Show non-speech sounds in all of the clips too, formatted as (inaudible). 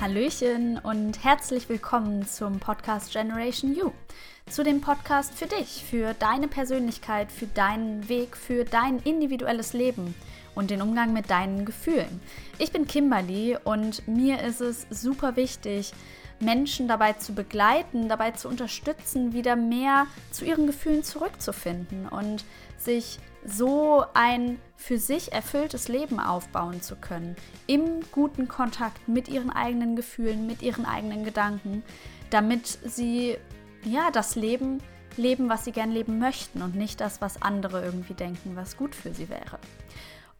Hallöchen und herzlich willkommen zum Podcast Generation You. Zu dem Podcast für dich, für deine Persönlichkeit, für deinen Weg, für dein individuelles Leben und den Umgang mit deinen Gefühlen. Ich bin Kimberly und mir ist es super wichtig, Menschen dabei zu begleiten, dabei zu unterstützen, wieder mehr zu ihren Gefühlen zurückzufinden und sich so ein für sich erfülltes Leben aufbauen zu können, im guten Kontakt mit ihren eigenen Gefühlen, mit ihren eigenen Gedanken, damit sie ja das Leben leben, was sie gern leben möchten und nicht das, was andere irgendwie denken, was gut für sie wäre.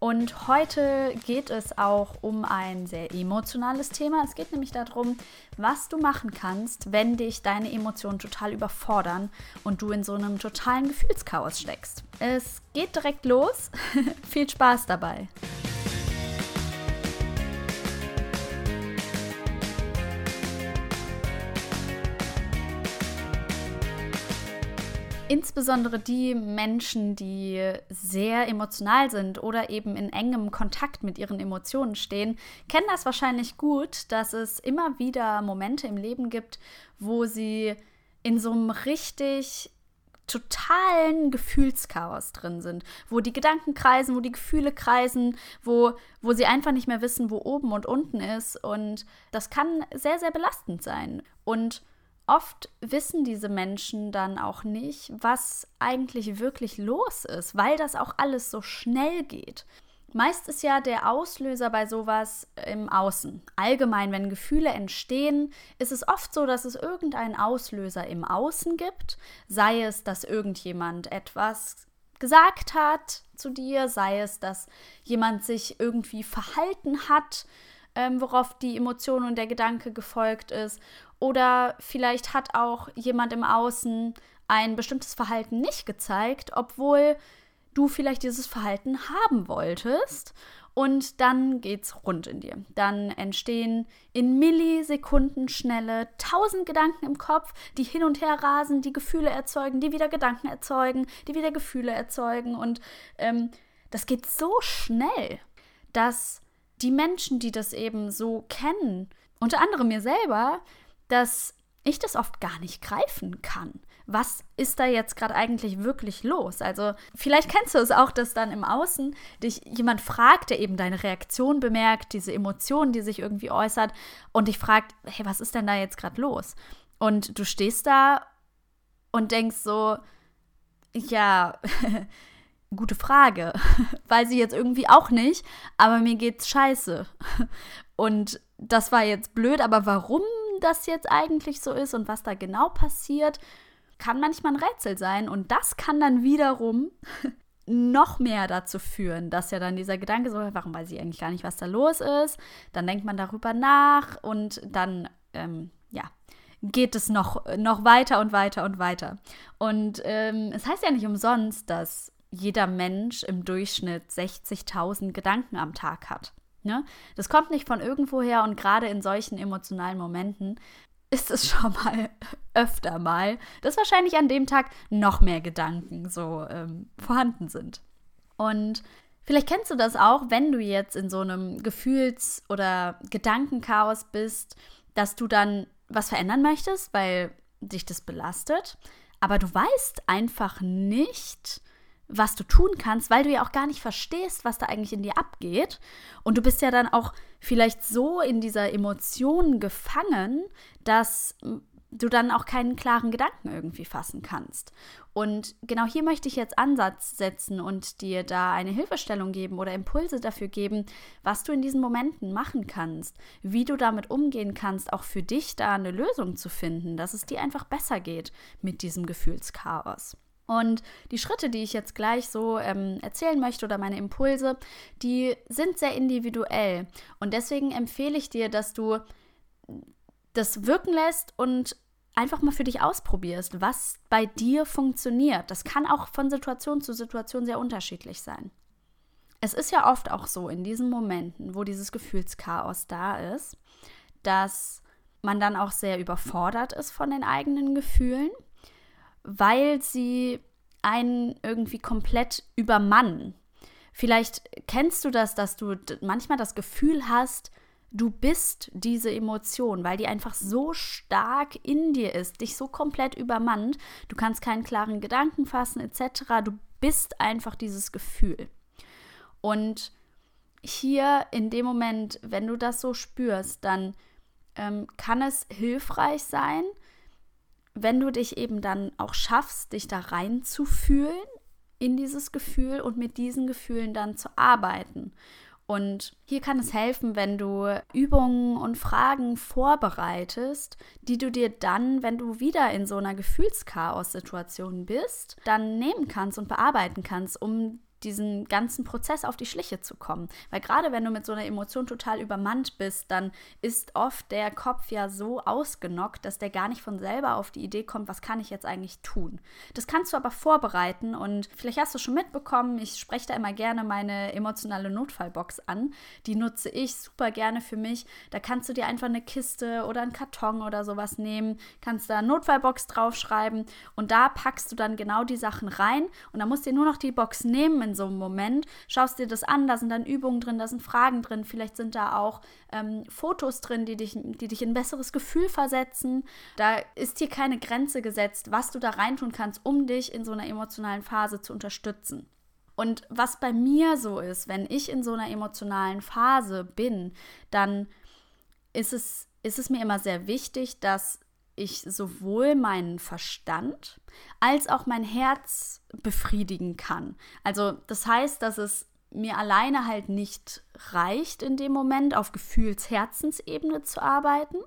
Und heute geht es auch um ein sehr emotionales Thema. Es geht nämlich darum, was du machen kannst, wenn dich deine Emotionen total überfordern und du in so einem totalen Gefühlschaos steckst. Es geht direkt los. (laughs) Viel Spaß dabei. Insbesondere die Menschen, die sehr emotional sind oder eben in engem Kontakt mit ihren Emotionen stehen, kennen das wahrscheinlich gut, dass es immer wieder Momente im Leben gibt, wo sie in so einem richtig totalen Gefühlschaos drin sind, wo die Gedanken kreisen, wo die Gefühle kreisen, wo, wo sie einfach nicht mehr wissen, wo oben und unten ist. Und das kann sehr, sehr belastend sein. Und oft wissen diese Menschen dann auch nicht, was eigentlich wirklich los ist, weil das auch alles so schnell geht. Meist ist ja der Auslöser bei sowas im Außen. Allgemein, wenn Gefühle entstehen, ist es oft so, dass es irgendeinen Auslöser im Außen gibt. Sei es, dass irgendjemand etwas gesagt hat zu dir, sei es, dass jemand sich irgendwie verhalten hat, ähm, worauf die Emotion und der Gedanke gefolgt ist. Oder vielleicht hat auch jemand im Außen ein bestimmtes Verhalten nicht gezeigt, obwohl du vielleicht dieses Verhalten haben wolltest. Und dann geht's rund in dir. Dann entstehen in Millisekunden schnelle tausend Gedanken im Kopf, die hin und her rasen, die Gefühle erzeugen, die wieder Gedanken erzeugen, die wieder Gefühle erzeugen. Und ähm, das geht so schnell, dass die Menschen, die das eben so kennen, unter anderem mir selber, dass ich das oft gar nicht greifen kann. Was ist da jetzt gerade eigentlich wirklich los? Also vielleicht kennst du es auch, dass dann im Außen dich jemand fragt, der eben deine Reaktion bemerkt, diese Emotion, die sich irgendwie äußert und dich fragt, hey, was ist denn da jetzt gerade los? Und du stehst da und denkst so, ja, (laughs) gute Frage. (laughs) Weiß ich jetzt irgendwie auch nicht, aber mir geht's scheiße. (laughs) Und das war jetzt blöd, aber warum das jetzt eigentlich so ist und was da genau passiert, kann manchmal ein Rätsel sein. Und das kann dann wiederum (laughs) noch mehr dazu führen, dass ja dann dieser Gedanke so, warum weiß ich eigentlich gar nicht, was da los ist. Dann denkt man darüber nach und dann, ähm, ja, geht es noch, noch weiter und weiter und weiter. Und ähm, es heißt ja nicht umsonst, dass jeder Mensch im Durchschnitt 60.000 Gedanken am Tag hat. Ne? Das kommt nicht von irgendwoher und gerade in solchen emotionalen Momenten ist es (laughs) schon mal öfter mal, dass wahrscheinlich an dem Tag noch mehr Gedanken so ähm, vorhanden sind. Und vielleicht kennst du das auch, wenn du jetzt in so einem Gefühls- oder Gedankenchaos bist, dass du dann was verändern möchtest, weil dich das belastet, aber du weißt einfach nicht, was du tun kannst, weil du ja auch gar nicht verstehst, was da eigentlich in dir abgeht. Und du bist ja dann auch vielleicht so in dieser Emotion gefangen, dass du dann auch keinen klaren Gedanken irgendwie fassen kannst. Und genau hier möchte ich jetzt Ansatz setzen und dir da eine Hilfestellung geben oder Impulse dafür geben, was du in diesen Momenten machen kannst, wie du damit umgehen kannst, auch für dich da eine Lösung zu finden, dass es dir einfach besser geht mit diesem Gefühlschaos. Und die Schritte, die ich jetzt gleich so ähm, erzählen möchte oder meine Impulse, die sind sehr individuell. Und deswegen empfehle ich dir, dass du das wirken lässt und einfach mal für dich ausprobierst, was bei dir funktioniert. Das kann auch von Situation zu Situation sehr unterschiedlich sein. Es ist ja oft auch so in diesen Momenten, wo dieses Gefühlschaos da ist, dass man dann auch sehr überfordert ist von den eigenen Gefühlen weil sie einen irgendwie komplett übermannen. Vielleicht kennst du das, dass du manchmal das Gefühl hast, du bist diese Emotion, weil die einfach so stark in dir ist, dich so komplett übermannt. Du kannst keinen klaren Gedanken fassen etc. Du bist einfach dieses Gefühl. Und hier in dem Moment, wenn du das so spürst, dann ähm, kann es hilfreich sein, wenn du dich eben dann auch schaffst, dich da reinzufühlen in dieses Gefühl und mit diesen Gefühlen dann zu arbeiten. Und hier kann es helfen, wenn du Übungen und Fragen vorbereitest, die du dir dann, wenn du wieder in so einer Gefühlschaos-Situation bist, dann nehmen kannst und bearbeiten kannst, um diesen ganzen Prozess auf die Schliche zu kommen. Weil gerade wenn du mit so einer Emotion total übermannt bist, dann ist oft der Kopf ja so ausgenockt, dass der gar nicht von selber auf die Idee kommt, was kann ich jetzt eigentlich tun. Das kannst du aber vorbereiten und vielleicht hast du schon mitbekommen, ich spreche da immer gerne meine emotionale Notfallbox an. Die nutze ich super gerne für mich. Da kannst du dir einfach eine Kiste oder einen Karton oder sowas nehmen, kannst da Notfallbox draufschreiben und da packst du dann genau die Sachen rein und dann musst du dir nur noch die Box nehmen so einem Moment, schaust dir das an, da sind dann Übungen drin, da sind Fragen drin, vielleicht sind da auch ähm, Fotos drin, die dich, die dich in ein besseres Gefühl versetzen. Da ist hier keine Grenze gesetzt, was du da reintun kannst, um dich in so einer emotionalen Phase zu unterstützen. Und was bei mir so ist, wenn ich in so einer emotionalen Phase bin, dann ist es, ist es mir immer sehr wichtig, dass ich sowohl meinen Verstand als auch mein Herz befriedigen kann. Also das heißt, dass es mir alleine halt nicht reicht, in dem Moment auf Gefühls-Herzensebene zu arbeiten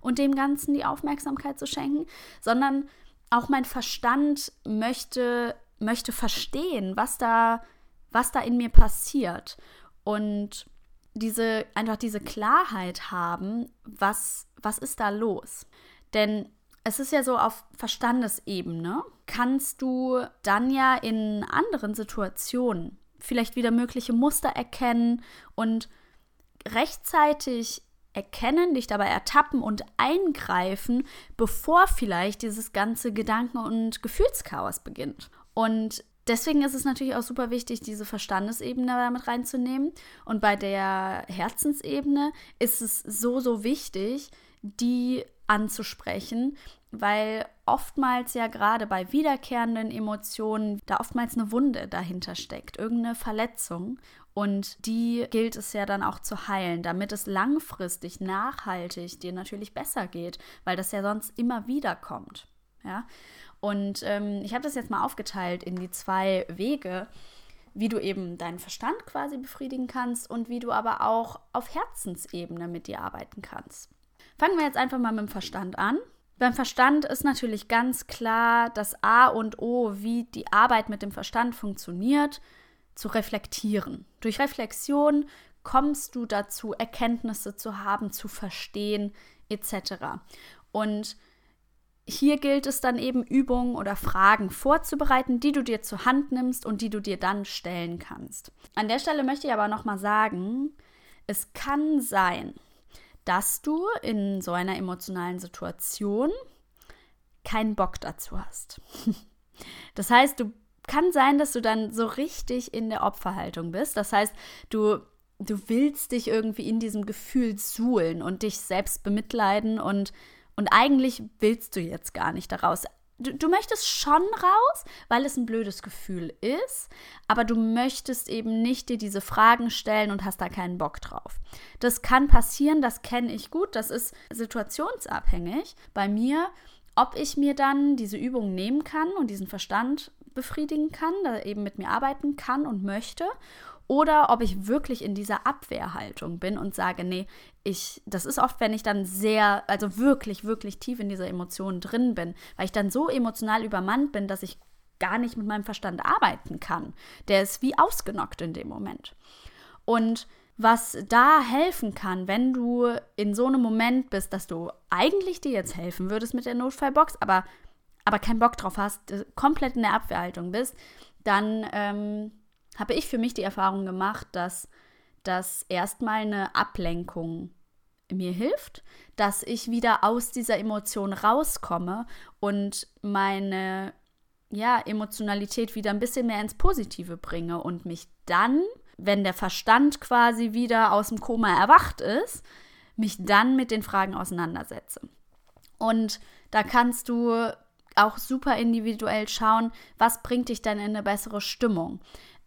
und dem Ganzen die Aufmerksamkeit zu schenken, sondern auch mein Verstand möchte, möchte verstehen, was da, was da in mir passiert. Und diese, einfach diese Klarheit haben, was, was ist da los? Denn es ist ja so auf Verstandesebene, kannst du dann ja in anderen Situationen vielleicht wieder mögliche Muster erkennen und rechtzeitig erkennen, dich dabei ertappen und eingreifen, bevor vielleicht dieses ganze Gedanken- und Gefühlschaos beginnt. Und deswegen ist es natürlich auch super wichtig, diese Verstandesebene damit reinzunehmen. Und bei der Herzensebene ist es so, so wichtig, die anzusprechen, weil oftmals ja gerade bei wiederkehrenden Emotionen da oftmals eine Wunde dahinter steckt, irgendeine Verletzung. Und die gilt es ja dann auch zu heilen, damit es langfristig, nachhaltig dir natürlich besser geht, weil das ja sonst immer wieder kommt. Ja? Und ähm, ich habe das jetzt mal aufgeteilt in die zwei Wege, wie du eben deinen Verstand quasi befriedigen kannst und wie du aber auch auf Herzensebene mit dir arbeiten kannst. Fangen wir jetzt einfach mal mit dem Verstand an. Beim Verstand ist natürlich ganz klar das A und O, wie die Arbeit mit dem Verstand funktioniert, zu reflektieren. Durch Reflexion kommst du dazu, Erkenntnisse zu haben, zu verstehen etc. Und hier gilt es dann eben, Übungen oder Fragen vorzubereiten, die du dir zur Hand nimmst und die du dir dann stellen kannst. An der Stelle möchte ich aber nochmal sagen, es kann sein, dass du in so einer emotionalen Situation keinen Bock dazu hast. (laughs) Das heißt, du kann sein, dass du dann so richtig in der Opferhaltung bist. Das heißt, du du willst dich irgendwie in diesem Gefühl suhlen und dich selbst bemitleiden und und eigentlich willst du jetzt gar nicht daraus du, du möchtest schon raus, weil es ein blödes Gefühl ist, aber du möchtest eben nicht dir diese Fragen stellen und hast da keinen Bock drauf. Das kann passieren, das kenne ich gut, das ist situationsabhängig. Bei mir, ob ich mir dann diese Übung nehmen kann und diesen Verstand befriedigen kann, da eben mit mir arbeiten kann und möchte oder ob ich wirklich in dieser Abwehrhaltung bin und sage, nee, ich, das ist oft, wenn ich dann sehr, also wirklich, wirklich tief in dieser Emotion drin bin, weil ich dann so emotional übermannt bin, dass ich gar nicht mit meinem Verstand arbeiten kann. Der ist wie ausgenockt in dem Moment. Und was da helfen kann, wenn du in so einem Moment bist, dass du eigentlich dir jetzt helfen würdest mit der Notfallbox, aber, aber keinen Bock drauf hast, komplett in der Abwehrhaltung bist, dann ähm, habe ich für mich die Erfahrung gemacht, dass das erstmal eine Ablenkung mir hilft, dass ich wieder aus dieser Emotion rauskomme und meine ja, Emotionalität wieder ein bisschen mehr ins Positive bringe und mich dann wenn der Verstand quasi wieder aus dem Koma erwacht ist, mich dann mit den Fragen auseinandersetze. Und da kannst du auch super individuell schauen, was bringt dich denn in eine bessere Stimmung.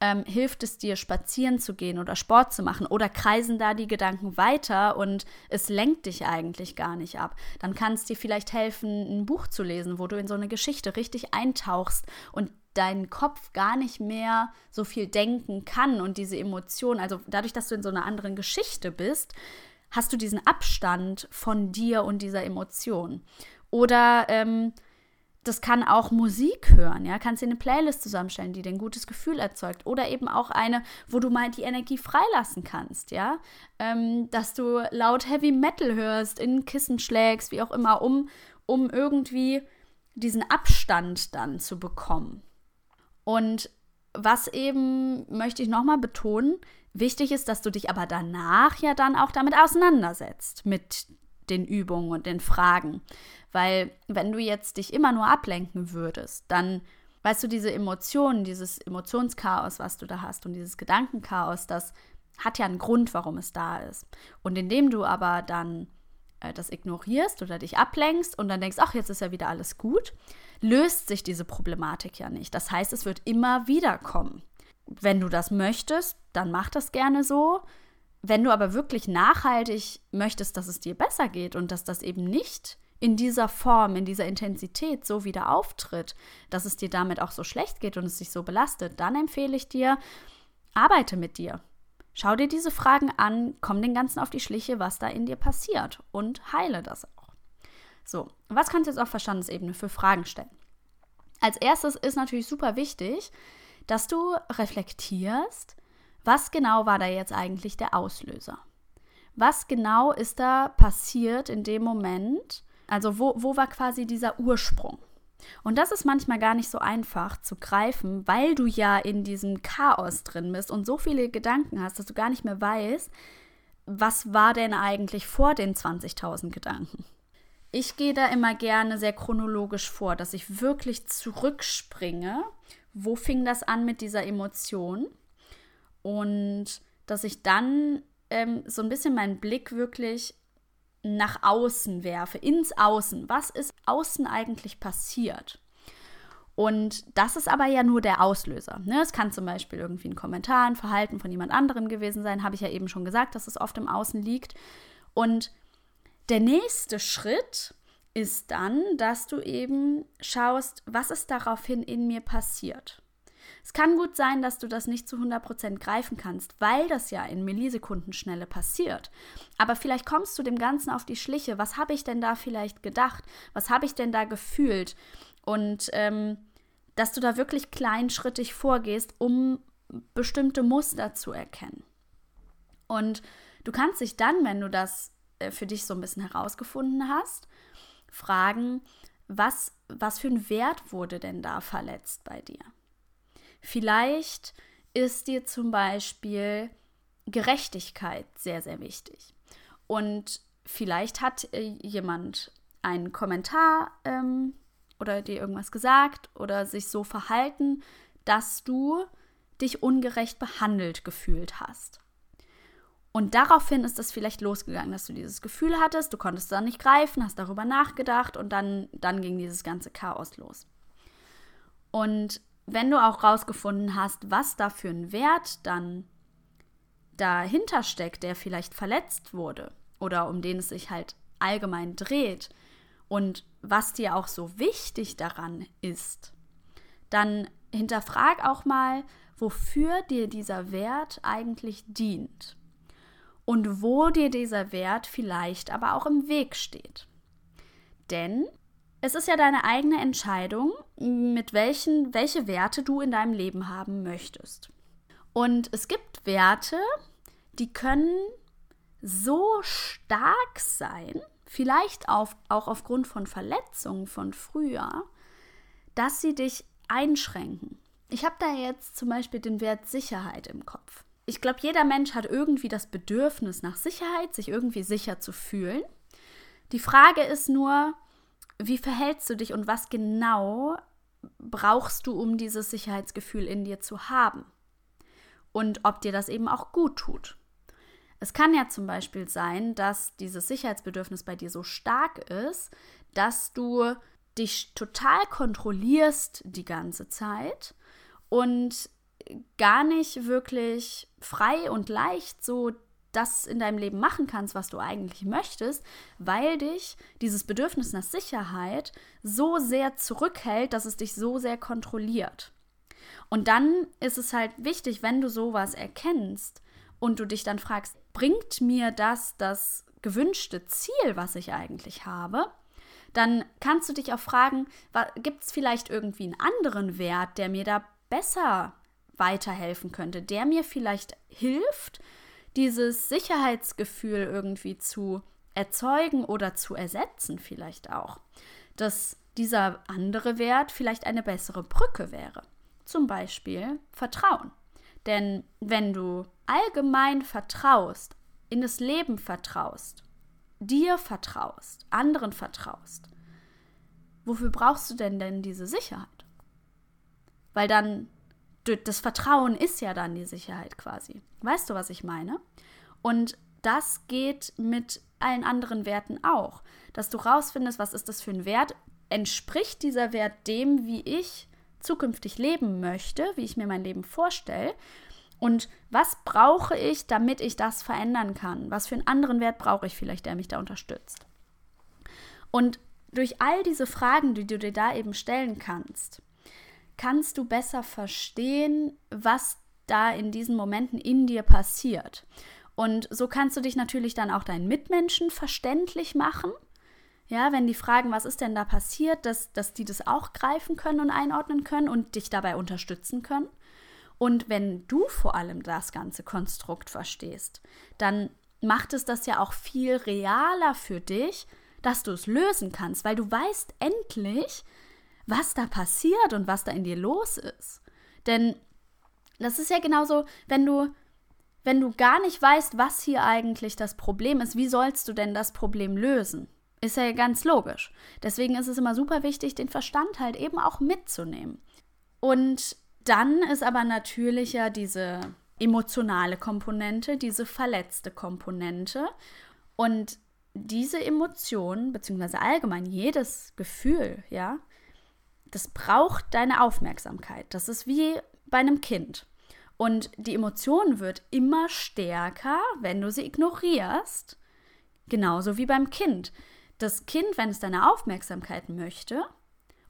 Ähm, hilft es dir, spazieren zu gehen oder Sport zu machen oder kreisen da die Gedanken weiter und es lenkt dich eigentlich gar nicht ab? Dann kann es dir vielleicht helfen, ein Buch zu lesen, wo du in so eine Geschichte richtig eintauchst und dein Kopf gar nicht mehr so viel denken kann und diese Emotionen, also dadurch, dass du in so einer anderen Geschichte bist, hast du diesen Abstand von dir und dieser Emotion. Oder ähm, das kann auch Musik hören, ja, kannst dir eine Playlist zusammenstellen, die dir ein gutes Gefühl erzeugt oder eben auch eine, wo du mal die Energie freilassen kannst, ja, ähm, dass du laut Heavy Metal hörst, in Kissen schlägst, wie auch immer, um, um irgendwie diesen Abstand dann zu bekommen. Und was eben, möchte ich nochmal betonen, wichtig ist, dass du dich aber danach ja dann auch damit auseinandersetzt, mit den Übungen und den Fragen. Weil wenn du jetzt dich immer nur ablenken würdest, dann, weißt du, diese Emotionen, dieses Emotionschaos, was du da hast und dieses Gedankenchaos, das hat ja einen Grund, warum es da ist. Und indem du aber dann äh, das ignorierst oder dich ablenkst und dann denkst, ach, jetzt ist ja wieder alles gut, löst sich diese Problematik ja nicht. Das heißt, es wird immer wieder kommen. Wenn du das möchtest, dann mach das gerne so. Wenn du aber wirklich nachhaltig möchtest, dass es dir besser geht und dass das eben nicht in dieser Form, in dieser Intensität so wieder auftritt, dass es dir damit auch so schlecht geht und es dich so belastet, dann empfehle ich dir, arbeite mit dir. Schau dir diese Fragen an, komm den Ganzen auf die Schliche, was da in dir passiert und heile das auch. So, was kannst du jetzt auf Verstandesebene für Fragen stellen? Als erstes ist natürlich super wichtig, dass du reflektierst, was genau war da jetzt eigentlich der Auslöser? Was genau ist da passiert in dem Moment? Also wo, wo war quasi dieser Ursprung? Und das ist manchmal gar nicht so einfach zu greifen, weil du ja in diesem Chaos drin bist und so viele Gedanken hast, dass du gar nicht mehr weißt, was war denn eigentlich vor den 20.000 Gedanken. Ich gehe da immer gerne sehr chronologisch vor, dass ich wirklich zurückspringe. Wo fing das an mit dieser Emotion? Und dass ich dann ähm, so ein bisschen meinen Blick wirklich nach außen werfe, ins Außen. Was ist außen eigentlich passiert? Und das ist aber ja nur der Auslöser. Ne? Es kann zum Beispiel irgendwie ein Kommentar, ein Verhalten von jemand anderem gewesen sein, habe ich ja eben schon gesagt, dass es oft im Außen liegt. Und der nächste Schritt ist dann, dass du eben schaust, was ist daraufhin in mir passiert. Es kann gut sein, dass du das nicht zu 100% greifen kannst, weil das ja in Millisekundenschnelle passiert. Aber vielleicht kommst du dem Ganzen auf die Schliche. Was habe ich denn da vielleicht gedacht? Was habe ich denn da gefühlt? Und ähm, dass du da wirklich kleinschrittig vorgehst, um bestimmte Muster zu erkennen. Und du kannst dich dann, wenn du das äh, für dich so ein bisschen herausgefunden hast, fragen, was, was für ein Wert wurde denn da verletzt bei dir? Vielleicht ist dir zum Beispiel Gerechtigkeit sehr, sehr wichtig. Und vielleicht hat äh, jemand einen Kommentar ähm, oder dir irgendwas gesagt oder sich so verhalten, dass du dich ungerecht behandelt gefühlt hast. Und daraufhin ist es vielleicht losgegangen, dass du dieses Gefühl hattest, du konntest da nicht greifen, hast darüber nachgedacht und dann, dann ging dieses ganze Chaos los. Und wenn du auch rausgefunden hast, was da für ein Wert dann dahinter steckt, der vielleicht verletzt wurde oder um den es sich halt allgemein dreht und was dir auch so wichtig daran ist, dann hinterfrag auch mal, wofür dir dieser Wert eigentlich dient und wo dir dieser Wert vielleicht aber auch im Weg steht. Denn es ist ja deine eigene Entscheidung, mit welchen, welche Werte du in deinem Leben haben möchtest. Und es gibt Werte, die können so stark sein, vielleicht auf, auch aufgrund von Verletzungen von früher, dass sie dich einschränken. Ich habe da jetzt zum Beispiel den Wert Sicherheit im Kopf ich glaube, jeder Mensch hat irgendwie das Bedürfnis nach Sicherheit, sich irgendwie sicher zu fühlen. Die Frage ist nur, wie verhältst du dich und was genau brauchst du, um dieses Sicherheitsgefühl in dir zu haben? und ob dir das eben auch gut tut. Es kann ja zum Beispiel sein, dass dieses Sicherheitsbedürfnis bei dir so stark ist, dass du dich total kontrollierst die ganze Zeit und gar nicht wirklich frei und leicht so das in deinem Leben machen kannst, was du eigentlich möchtest, weil dich dieses Bedürfnis nach Sicherheit so sehr zurückhält, dass es dich so sehr kontrolliert. Und dann ist es halt wichtig, wenn du sowas erkennst und du dich dann fragst, bringt mir das das gewünschte Ziel, was ich eigentlich habe? Dann kannst du dich auch fragen, gibt es vielleicht irgendwie einen anderen Wert, der mir da besser weiterhelfen könnte, der mir vielleicht hilft, dieses Sicherheitsgefühl irgendwie zu erzeugen oder zu ersetzen vielleicht auch. Dass dieser andere Wert vielleicht eine bessere Brücke wäre. Zum Beispiel Vertrauen. Denn wenn du allgemein vertraust, in das Leben vertraust, dir vertraust, anderen vertraust, wofür brauchst du denn denn diese Sicherheit? Weil dann das Vertrauen ist ja dann die Sicherheit quasi. Weißt du, was ich meine? Und das geht mit allen anderen Werten auch. Dass du rausfindest, was ist das für ein Wert? Entspricht dieser Wert dem, wie ich zukünftig leben möchte, wie ich mir mein Leben vorstelle? Und was brauche ich, damit ich das verändern kann? Was für einen anderen Wert brauche ich vielleicht, der mich da unterstützt? Und durch all diese Fragen, die du dir da eben stellen kannst, kannst du besser verstehen, was da in diesen Momenten in dir passiert. Und so kannst du dich natürlich dann auch deinen Mitmenschen verständlich machen. Ja, wenn die fragen, was ist denn da passiert, dass, dass die das auch greifen können und einordnen können und dich dabei unterstützen können. Und wenn du vor allem das ganze Konstrukt verstehst, dann macht es das ja auch viel realer für dich, dass du es lösen kannst, weil du weißt endlich, was da passiert und was da in dir los ist. Denn das ist ja genauso, wenn du, wenn du gar nicht weißt, was hier eigentlich das Problem ist, wie sollst du denn das Problem lösen? Ist ja ganz logisch. Deswegen ist es immer super wichtig, den Verstand halt eben auch mitzunehmen. Und dann ist aber natürlich ja diese emotionale Komponente, diese verletzte Komponente. Und diese Emotion, beziehungsweise allgemein jedes Gefühl, ja, das braucht deine Aufmerksamkeit. Das ist wie bei einem Kind. Und die Emotion wird immer stärker, wenn du sie ignorierst. Genauso wie beim Kind. Das Kind, wenn es deine Aufmerksamkeit möchte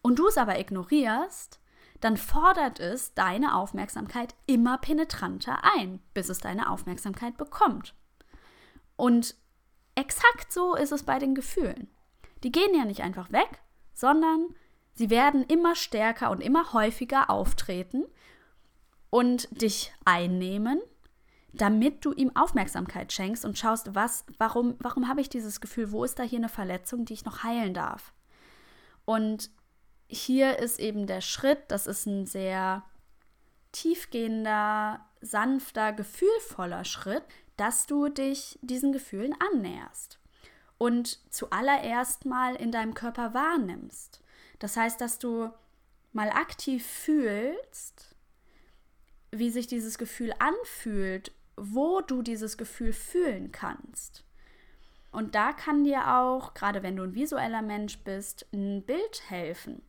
und du es aber ignorierst, dann fordert es deine Aufmerksamkeit immer penetranter ein, bis es deine Aufmerksamkeit bekommt. Und exakt so ist es bei den Gefühlen. Die gehen ja nicht einfach weg, sondern Sie werden immer stärker und immer häufiger auftreten und dich einnehmen, damit du ihm Aufmerksamkeit schenkst und schaust, was, warum, warum habe ich dieses Gefühl, wo ist da hier eine Verletzung, die ich noch heilen darf? Und hier ist eben der Schritt, das ist ein sehr tiefgehender, sanfter, gefühlvoller Schritt, dass du dich diesen Gefühlen annäherst und zuallererst mal in deinem Körper wahrnimmst. Das heißt, dass du mal aktiv fühlst, wie sich dieses Gefühl anfühlt, wo du dieses Gefühl fühlen kannst. Und da kann dir auch, gerade wenn du ein visueller Mensch bist, ein Bild helfen.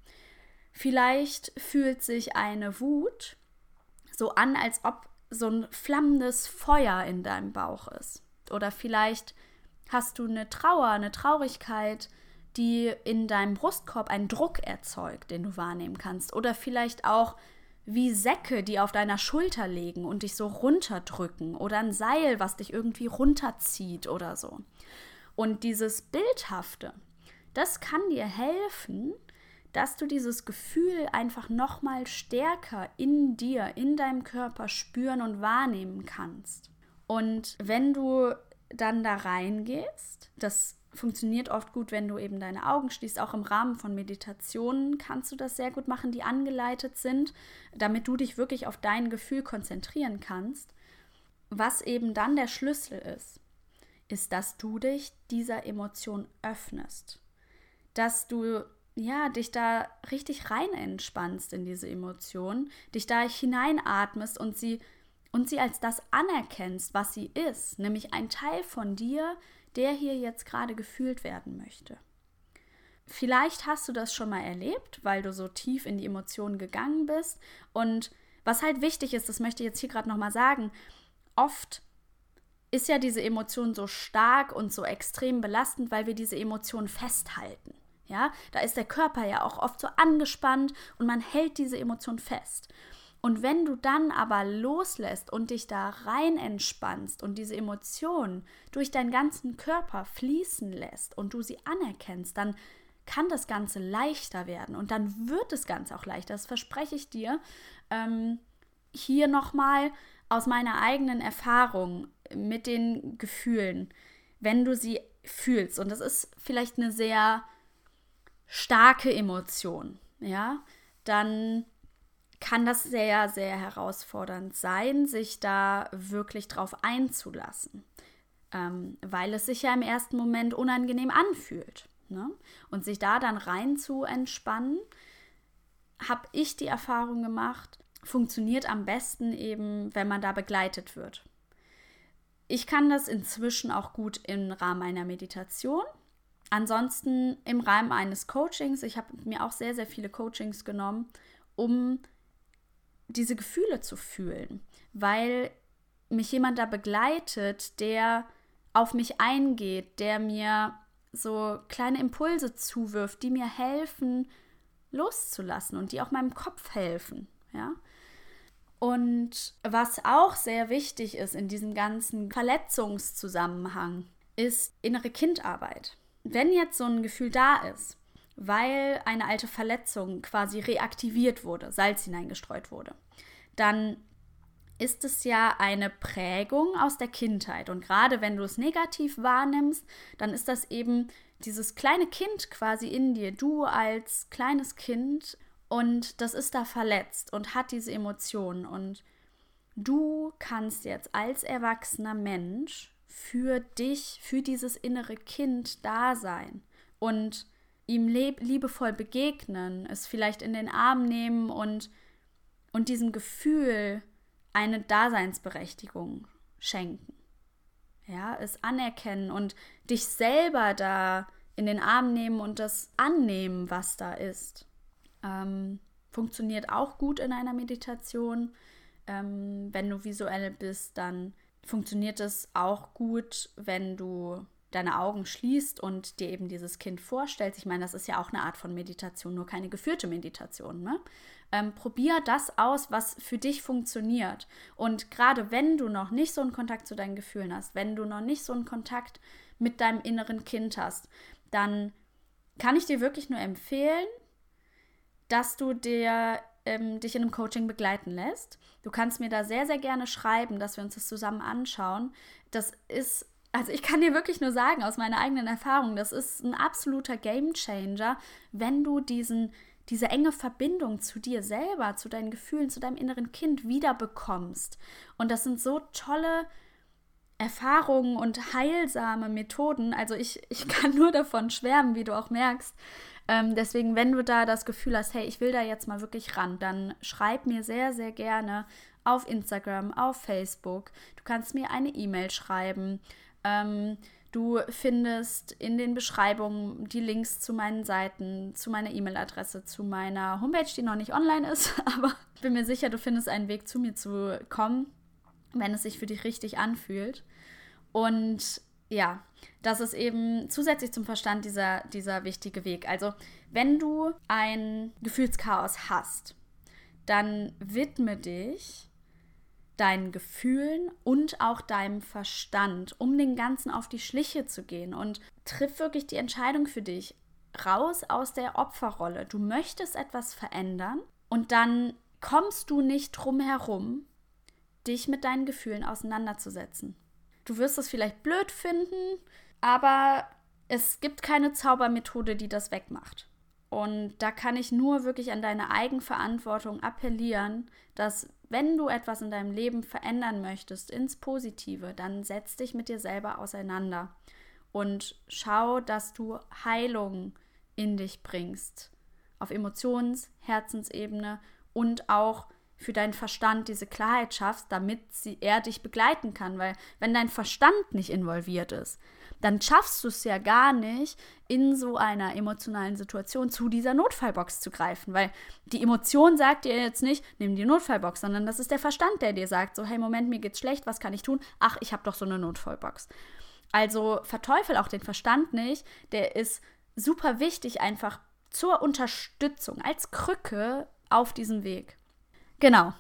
Vielleicht fühlt sich eine Wut so an, als ob so ein flammendes Feuer in deinem Bauch ist. Oder vielleicht hast du eine Trauer, eine Traurigkeit, die in deinem Brustkorb einen Druck erzeugt, den du wahrnehmen kannst. Oder vielleicht auch wie Säcke, die auf deiner Schulter liegen und dich so runterdrücken. Oder ein Seil, was dich irgendwie runterzieht oder so. Und dieses Bildhafte, das kann dir helfen, dass du dieses Gefühl einfach noch mal stärker in dir, in deinem Körper spüren und wahrnehmen kannst. Und wenn du dann da reingehst, das funktioniert oft gut, wenn du eben deine Augen schließt. Auch im Rahmen von Meditationen kannst du das sehr gut machen, die angeleitet sind, damit du dich wirklich auf dein Gefühl konzentrieren kannst. Was eben dann der Schlüssel ist, ist, dass du dich dieser Emotion öffnest. Dass du ja, dich da richtig rein entspannst in diese Emotion, dich da hineinatmest und sie und sie als das anerkennst, was sie ist, nämlich ein Teil von dir, der hier jetzt gerade gefühlt werden möchte. Vielleicht hast du das schon mal erlebt, weil du so tief in die Emotionen gegangen bist. Und was halt wichtig ist, das möchte ich jetzt hier gerade nochmal sagen, oft ist ja diese Emotion so stark und so extrem belastend, weil wir diese Emotion festhalten. Ja, da ist der Körper ja auch oft so angespannt und man hält diese Emotion fest. Und wenn du dann aber loslässt und dich da rein entspannst und diese Emotionen durch deinen ganzen Körper fließen lässt und du sie anerkennst, dann kann das Ganze leichter werden und dann wird das Ganze auch leichter. Das verspreche ich dir. Ähm, hier nochmal aus meiner eigenen Erfahrung mit den Gefühlen, wenn du sie fühlst. Und das ist vielleicht eine sehr starke Emotion, ja, dann kann das sehr, sehr herausfordernd sein, sich da wirklich drauf einzulassen, ähm, weil es sich ja im ersten Moment unangenehm anfühlt. Ne? Und sich da dann rein zu entspannen, habe ich die Erfahrung gemacht, funktioniert am besten eben, wenn man da begleitet wird. Ich kann das inzwischen auch gut im Rahmen einer Meditation. Ansonsten im Rahmen eines Coachings. Ich habe mir auch sehr, sehr viele Coachings genommen, um diese Gefühle zu fühlen, weil mich jemand da begleitet, der auf mich eingeht, der mir so kleine Impulse zuwirft, die mir helfen, loszulassen und die auch meinem Kopf helfen, ja. Und was auch sehr wichtig ist in diesem ganzen Verletzungszusammenhang, ist innere Kindarbeit. Wenn jetzt so ein Gefühl da ist, weil eine alte Verletzung quasi reaktiviert wurde, Salz hineingestreut wurde, dann ist es ja eine Prägung aus der Kindheit. Und gerade wenn du es negativ wahrnimmst, dann ist das eben dieses kleine Kind quasi in dir, du als kleines Kind, und das ist da verletzt und hat diese Emotionen. Und du kannst jetzt als erwachsener Mensch für dich, für dieses innere Kind da sein und ihm liebevoll begegnen, es vielleicht in den Arm nehmen und, und diesem Gefühl eine Daseinsberechtigung schenken. Ja, es anerkennen und dich selber da in den Arm nehmen und das annehmen, was da ist. Ähm, funktioniert auch gut in einer Meditation. Ähm, wenn du visuell bist, dann funktioniert es auch gut, wenn du deine Augen schließt und dir eben dieses Kind vorstellst. Ich meine, das ist ja auch eine Art von Meditation, nur keine geführte Meditation. Ne? Ähm, probier das aus, was für dich funktioniert. Und gerade wenn du noch nicht so einen Kontakt zu deinen Gefühlen hast, wenn du noch nicht so einen Kontakt mit deinem inneren Kind hast, dann kann ich dir wirklich nur empfehlen, dass du dir, ähm, dich in einem Coaching begleiten lässt. Du kannst mir da sehr, sehr gerne schreiben, dass wir uns das zusammen anschauen. Das ist also ich kann dir wirklich nur sagen, aus meiner eigenen Erfahrung, das ist ein absoluter Gamechanger, wenn du diesen, diese enge Verbindung zu dir selber, zu deinen Gefühlen, zu deinem inneren Kind wiederbekommst. Und das sind so tolle Erfahrungen und heilsame Methoden. Also ich, ich (laughs) kann nur davon schwärmen, wie du auch merkst. Ähm, deswegen, wenn du da das Gefühl hast, hey, ich will da jetzt mal wirklich ran, dann schreib mir sehr, sehr gerne auf Instagram, auf Facebook. Du kannst mir eine E-Mail schreiben. Ähm, du findest in den Beschreibungen die Links zu meinen Seiten, zu meiner E-Mail-Adresse, zu meiner Homepage, die noch nicht online ist, (laughs) aber bin mir sicher, du findest einen Weg zu mir zu kommen, wenn es sich für dich richtig anfühlt. Und ja, das ist eben zusätzlich zum Verstand dieser, dieser wichtige Weg. Also, wenn du ein Gefühlschaos hast, dann widme dich deinen Gefühlen und auch deinem Verstand, um den Ganzen auf die Schliche zu gehen und triff wirklich die Entscheidung für dich raus aus der Opferrolle. Du möchtest etwas verändern und dann kommst du nicht drum herum, dich mit deinen Gefühlen auseinanderzusetzen. Du wirst es vielleicht blöd finden, aber es gibt keine Zaubermethode, die das wegmacht. Und da kann ich nur wirklich an deine Eigenverantwortung appellieren, dass wenn du etwas in deinem Leben verändern möchtest ins Positive, dann setz dich mit dir selber auseinander und schau, dass du Heilung in dich bringst. Auf Emotions-, Herzensebene und auch für deinen Verstand diese Klarheit schaffst, damit sie, er dich begleiten kann. Weil wenn dein Verstand nicht involviert ist, dann schaffst du es ja gar nicht, in so einer emotionalen Situation zu dieser Notfallbox zu greifen. Weil die Emotion sagt dir jetzt nicht, nimm die Notfallbox, sondern das ist der Verstand, der dir sagt, so, hey, Moment, mir geht's schlecht, was kann ich tun? Ach, ich habe doch so eine Notfallbox. Also verteufel auch den Verstand nicht, der ist super wichtig einfach zur Unterstützung, als Krücke auf diesem Weg. Genau.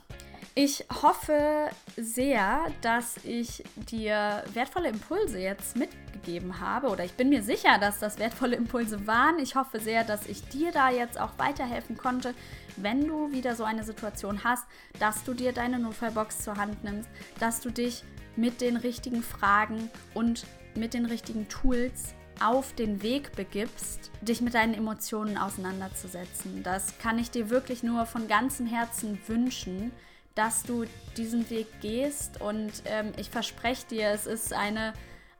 Ich hoffe sehr, dass ich dir wertvolle Impulse jetzt mitgegeben habe oder ich bin mir sicher, dass das wertvolle Impulse waren. Ich hoffe sehr, dass ich dir da jetzt auch weiterhelfen konnte, wenn du wieder so eine Situation hast, dass du dir deine Notfallbox zur Hand nimmst, dass du dich mit den richtigen Fragen und mit den richtigen Tools auf den Weg begibst, dich mit deinen Emotionen auseinanderzusetzen. Das kann ich dir wirklich nur von ganzem Herzen wünschen, dass du diesen Weg gehst und ähm, ich verspreche dir, es ist eine,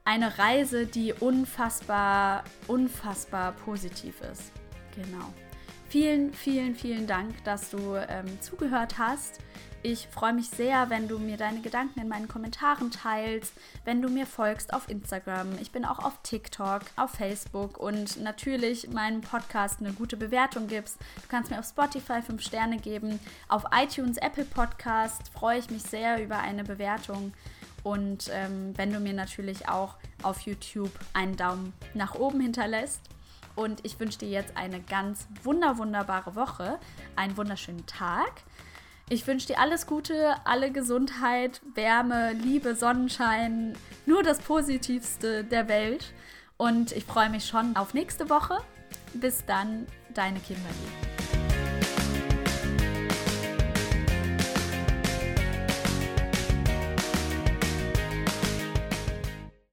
eine Reise, die unfassbar, unfassbar positiv ist. Genau. Vielen, vielen, vielen Dank, dass du ähm, zugehört hast. Ich freue mich sehr, wenn du mir deine Gedanken in meinen Kommentaren teilst, wenn du mir folgst auf Instagram. Ich bin auch auf TikTok, auf Facebook und natürlich meinem Podcast eine gute Bewertung gibst. Du kannst mir auf Spotify 5 Sterne geben. Auf iTunes, Apple Podcast freue ich mich sehr über eine Bewertung. Und ähm, wenn du mir natürlich auch auf YouTube einen Daumen nach oben hinterlässt. Und ich wünsche dir jetzt eine ganz wunder, wunderbare Woche, einen wunderschönen Tag. Ich wünsche dir alles Gute, alle Gesundheit, Wärme, Liebe, Sonnenschein, nur das Positivste der Welt. Und ich freue mich schon auf nächste Woche. Bis dann, deine Kimberly.